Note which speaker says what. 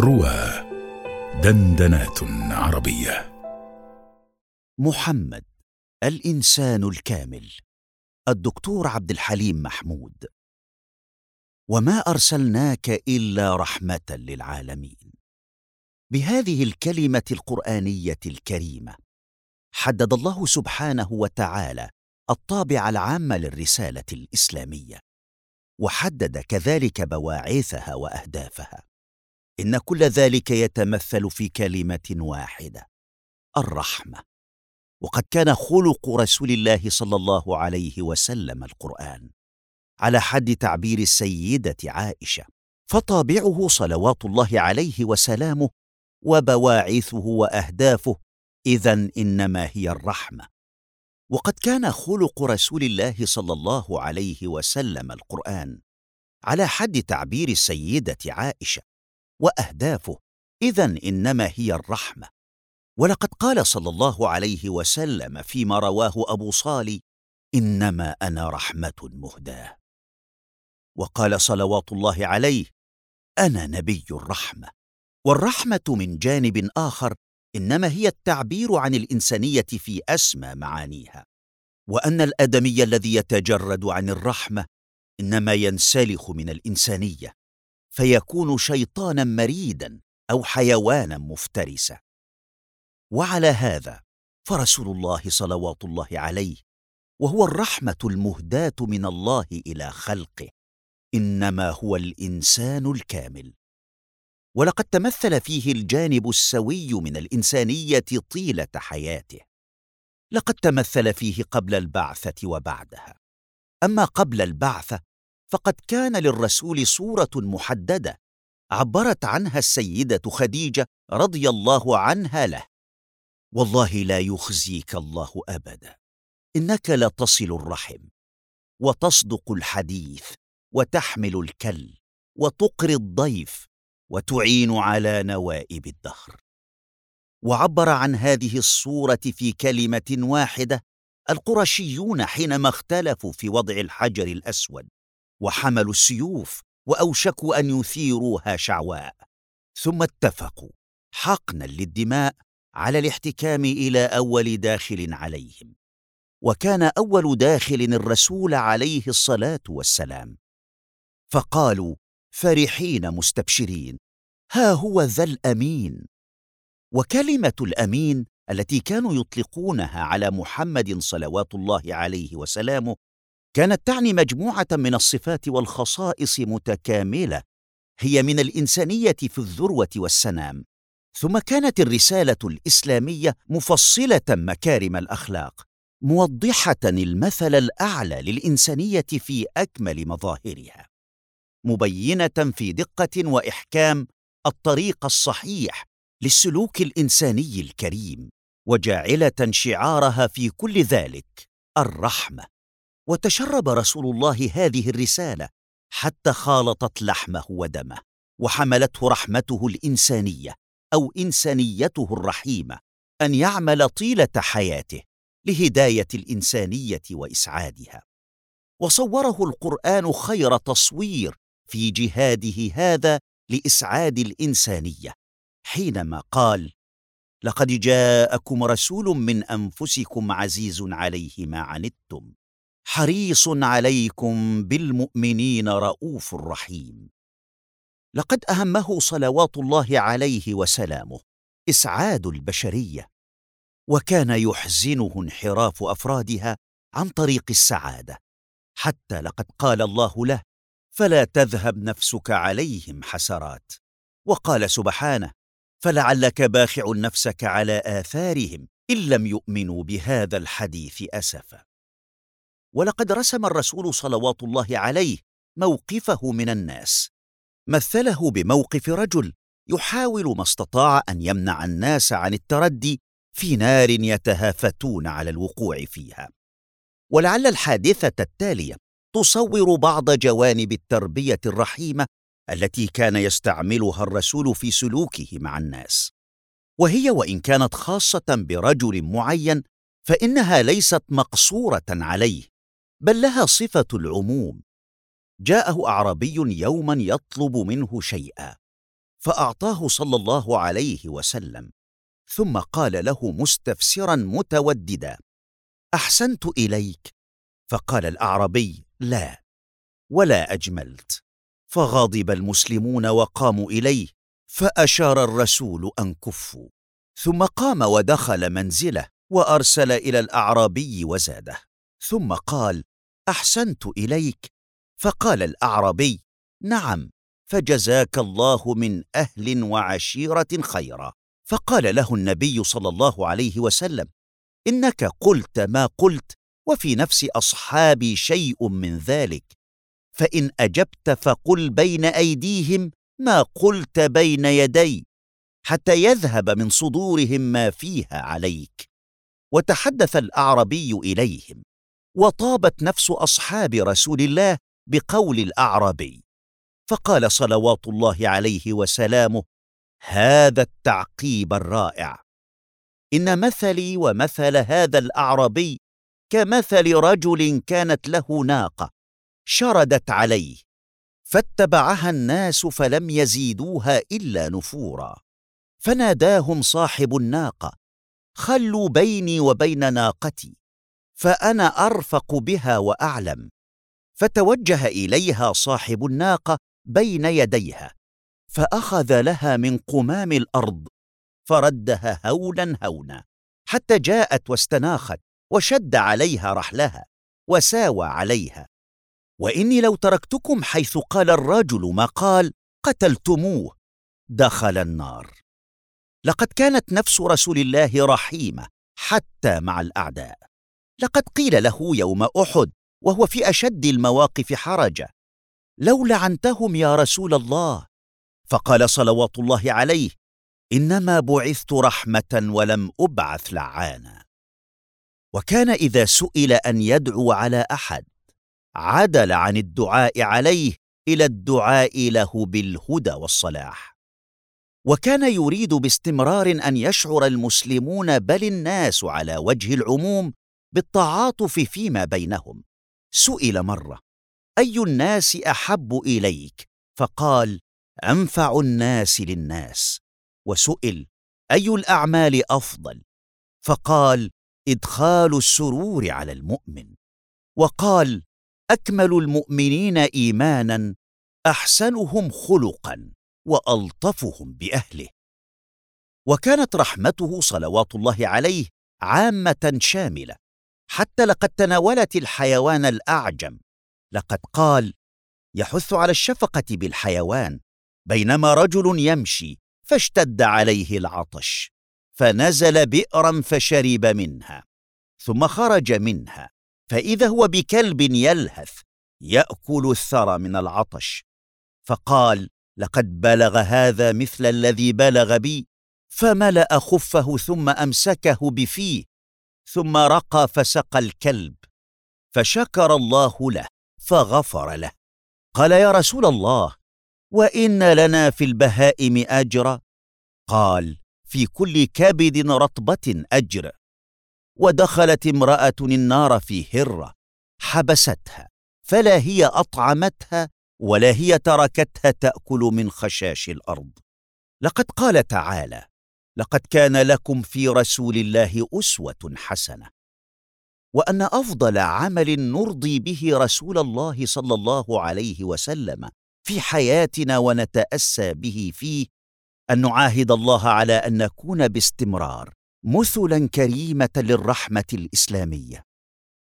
Speaker 1: روى دندنات عربية.
Speaker 2: محمد الإنسان الكامل. الدكتور عبد الحليم محمود. وما أرسلناك إلا رحمة للعالمين. بهذه الكلمة القرآنية الكريمة حدد الله سبحانه وتعالى الطابع العام للرسالة الإسلامية وحدد كذلك بواعثها وأهدافها. إن كل ذلك يتمثل في كلمة واحدة الرحمة. وقد كان خلق رسول الله صلى الله عليه وسلم القرآن على حد تعبير السيدة عائشة فطابعه صلوات الله عليه وسلامه وبواعثه وأهدافه اذا إنما هي الرحمة. وقد كان خلق رسول الله صلى الله عليه وسلم القرآن على حد تعبير السيدة عائشة وأهدافه. اذا إنما هي الرحمة. ولقد قال صلى الله عليه وسلم فيما رواه أبو صالي إنما أنا رحمة مهداة. وقال صلوات الله عليه أنا نبي الرحمة. والرحمة من جانب آخر إنما هي التعبير عن الإنسانية في أسمى معانيها. وأن الأدمي الذي يتجرد عن الرحمة إنما ينسلخ من الإنسانية. فيكون شيطانا مريدا أو حيوانا مفترسا وعلى هذا فرسول الله صلوات الله عليه وهو الرحمة المهداة من الله إلى خلقه إنما هو الإنسان الكامل. ولقد تمثل فيه الجانب السوي من الإنسانية طيلة حياته. لقد تمثل فيه قبل البعثة وبعدها. أما قبل البعثة فقد كان للرسول صورة محددة عبرت عنها السيدة خديجة رضي الله عنها له. والله لا يخزيك الله أبدا. إنك لتصل الرحم وتصدق الحديث وتحمل الكل وتقري الضيف وتعين على نوائب الدهر. وعبر عن هذه الصورة في كلمة واحدة القرشيون حينما اختلفوا في وضع الحجر الأسود. وحملوا السيوف وأوشكوا أن يثيروها شعواء. ثم اتفقوا حقنا للدماء على الاحتكام إلى أول داخل عليهم. وكان أول داخل الرسول عليه الصلاة والسلام. فقالوا فرحين مستبشرين ها هو ذا الأمين. وكلمة الأمين التي كانوا يطلقونها على محمد صلوات الله عليه وسلامه كانت تعني مجموعة من الصفات والخصائص متكاملة هي من الإنسانية في الذروة والسنام. ثم كانت الرسالة الإسلامية مفصلة مكارم الأخلاق موضحة المثل الأعلى للإنسانية في أكمل مظاهرها. مبينة في دقة وإحكام الطريق الصحيح للسلوك الإنساني الكريم وجاعلة شعارها في كل ذلك الرحمة. وتشرب رسول الله هذه الرسالة حتى خالطت لحمه ودمه وحملته رحمته الإنسانية أو إنسانيته الرحيمة أن يعمل طيلة حياته لهداية الإنسانية وإسعادها. وصوره القرآن خير تصوير في جهاده هذا لإسعاد الإنسانية حينما قال لقد جاءكم رسول من أنفسكم عزيز عليه ما عنتم حريص عليكم بالمؤمنين رؤوف رحيم. لقد أهمه صلوات الله عليه وسلامه إسعاد البشرية وكان يحزنه انحراف أفرادها عن طريق السعادة حتى لقد قال الله له فلا تذهب نفسك عليهم حسرات وقال سبحانه فلعلك باخع نفسك على آثارهم إن لم يؤمنوا بهذا الحديث أسفا ولقد رسم الرسول صلوات الله عليه موقفه من الناس. مثله بموقف رجل يحاول ما استطاع أن يمنع الناس عن التردي في نار يتهافتون على الوقوع فيها. ولعل الحادثة التالية تصور بعض جوانب التربية الرحيمة التي كان يستعملها الرسول في سلوكه مع الناس. وهي وإن كانت خاصة برجل معين فإنها ليست مقصورة عليه. بل لها صفة العموم. جاءه أعرابي يوما يطلب منه شيئا فأعطاه صلى الله عليه وسلم ثم قال له مستفسرا متوددا أحسنت إليك. فقال الاعربي لا ولا أجملت. فغضب المسلمون وقاموا إليه فأشار الرسول أن كفوا ثم قام ودخل منزله وأرسل إلى الأعرابي وزاده ثم قال أحسنت إليك؟ فقال الأعرابي نعم فجزاك الله من أهل وعشيرة خيرا. فقال له النبي صلى الله عليه وسلم إنك قلت ما قلت وفي نفس أصحابي شيء من ذلك. فإن أجبت فقل بين أيديهم ما قلت بين يدي حتى يذهب من صدورهم ما فيها عليك. وتحدث الاعربي إليهم. وطابت نفس أصحاب رسول الله بقول الأعرابي. فقال صلوات الله عليه وسلامه هذا التعقيب الرائع. إن مثلي ومثل هذا الأعرابي كمثل رجل كانت له ناقة شردت عليه فاتبعها الناس فلم يزيدوها إلا نفورا. فناداهم صاحب الناقة خلوا بيني وبين ناقتي. فأنا أرفق بها وأعلم. فتوجه إليها صاحب الناقة بين يديها فأخذ لها من قمام الأرض فردها هولا هونا حتى جاءت واستناخت وشد عليها رحلها وساوى عليها. وإني لو تركتكم حيث قال الرجل ما قال قتلتموه. دخل النار. لقد كانت نفس رسول الله رحيمة حتى مع الأعداء. لقد قيل له يوم أحد وهو في أشد المواقف حرجة لو لعنتهم يا رسول الله. فقال صلوات الله عليه إنما بعثت رحمة ولم أبعث لعانا. وكان إذا سئل أن يدعو على أحد عدل عن الدعاء عليه إلى الدعاء له بالهدى والصلاح. وكان يريد باستمرار أن يشعر المسلمون بل الناس على وجه العموم بالتعاطف فيما بينهم. سئل مرة أي الناس أحب إليك؟ فقال أنفع الناس للناس. وسئل أي الأعمال أفضل؟ فقال إدخال السرور على المؤمن. وقال أكمل المؤمنين إيمانا أحسنهم خلقا وألطفهم بأهله. وكانت رحمته صلوات الله عليه عامة شاملة. حتى لقد تناولت الحيوان الأعجم. لقد قال يحث على الشفقة بالحيوان بينما رجل يمشي فاشتد عليه العطش فنزل بئرا فشرب منها ثم خرج منها فإذا هو بكلب يلهث يأكل الثرى من العطش. فقال لقد بلغ هذا مثل الذي بلغ بي فملأ خفه ثم أمسكه بفيه ثم رقى فسقى الكلب فشكر الله له فغفر له. قال يا رسول الله وإن لنا في البهائم اجرا قال في كل كبد رطبة أجر. ودخلت امرأة النار في هرة حبستها فلا هي أطعمتها ولا هي تركتها تأكل من خشاش الأرض. لقد قال تعالى لقد كان لكم في رسول الله أسوة حسنة. وأن أفضل عمل نرضي به رسول الله صلى الله عليه وسلم في حياتنا ونتأسى به فيه أن نعاهد الله على أن نكون باستمرار مثلا كريمة للرحمة الإسلامية.